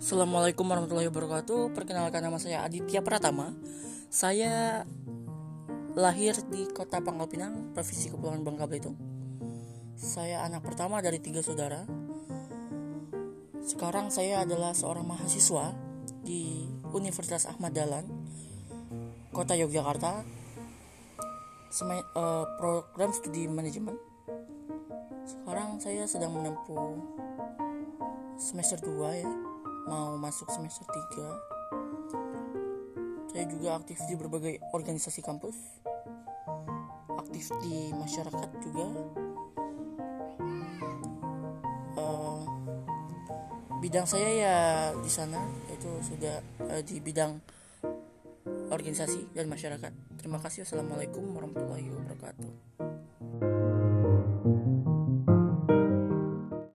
Assalamualaikum warahmatullahi wabarakatuh. Perkenalkan nama saya Aditya Pratama. Saya lahir di kota Pangkal Pinang, Provinsi Kepulauan Bangka Belitung. Saya anak pertama dari tiga saudara. Sekarang saya adalah seorang mahasiswa di Universitas Ahmad Dahlan, Kota Yogyakarta. Eh, program studi manajemen. Sekarang saya sedang menempuh semester 2 ya mau masuk semester 3 saya juga aktif di berbagai organisasi kampus. Aktif di masyarakat juga. Eh, bidang saya ya di sana itu sudah eh, di bidang organisasi dan masyarakat. Terima kasih. Assalamualaikum warahmatullahi wabarakatuh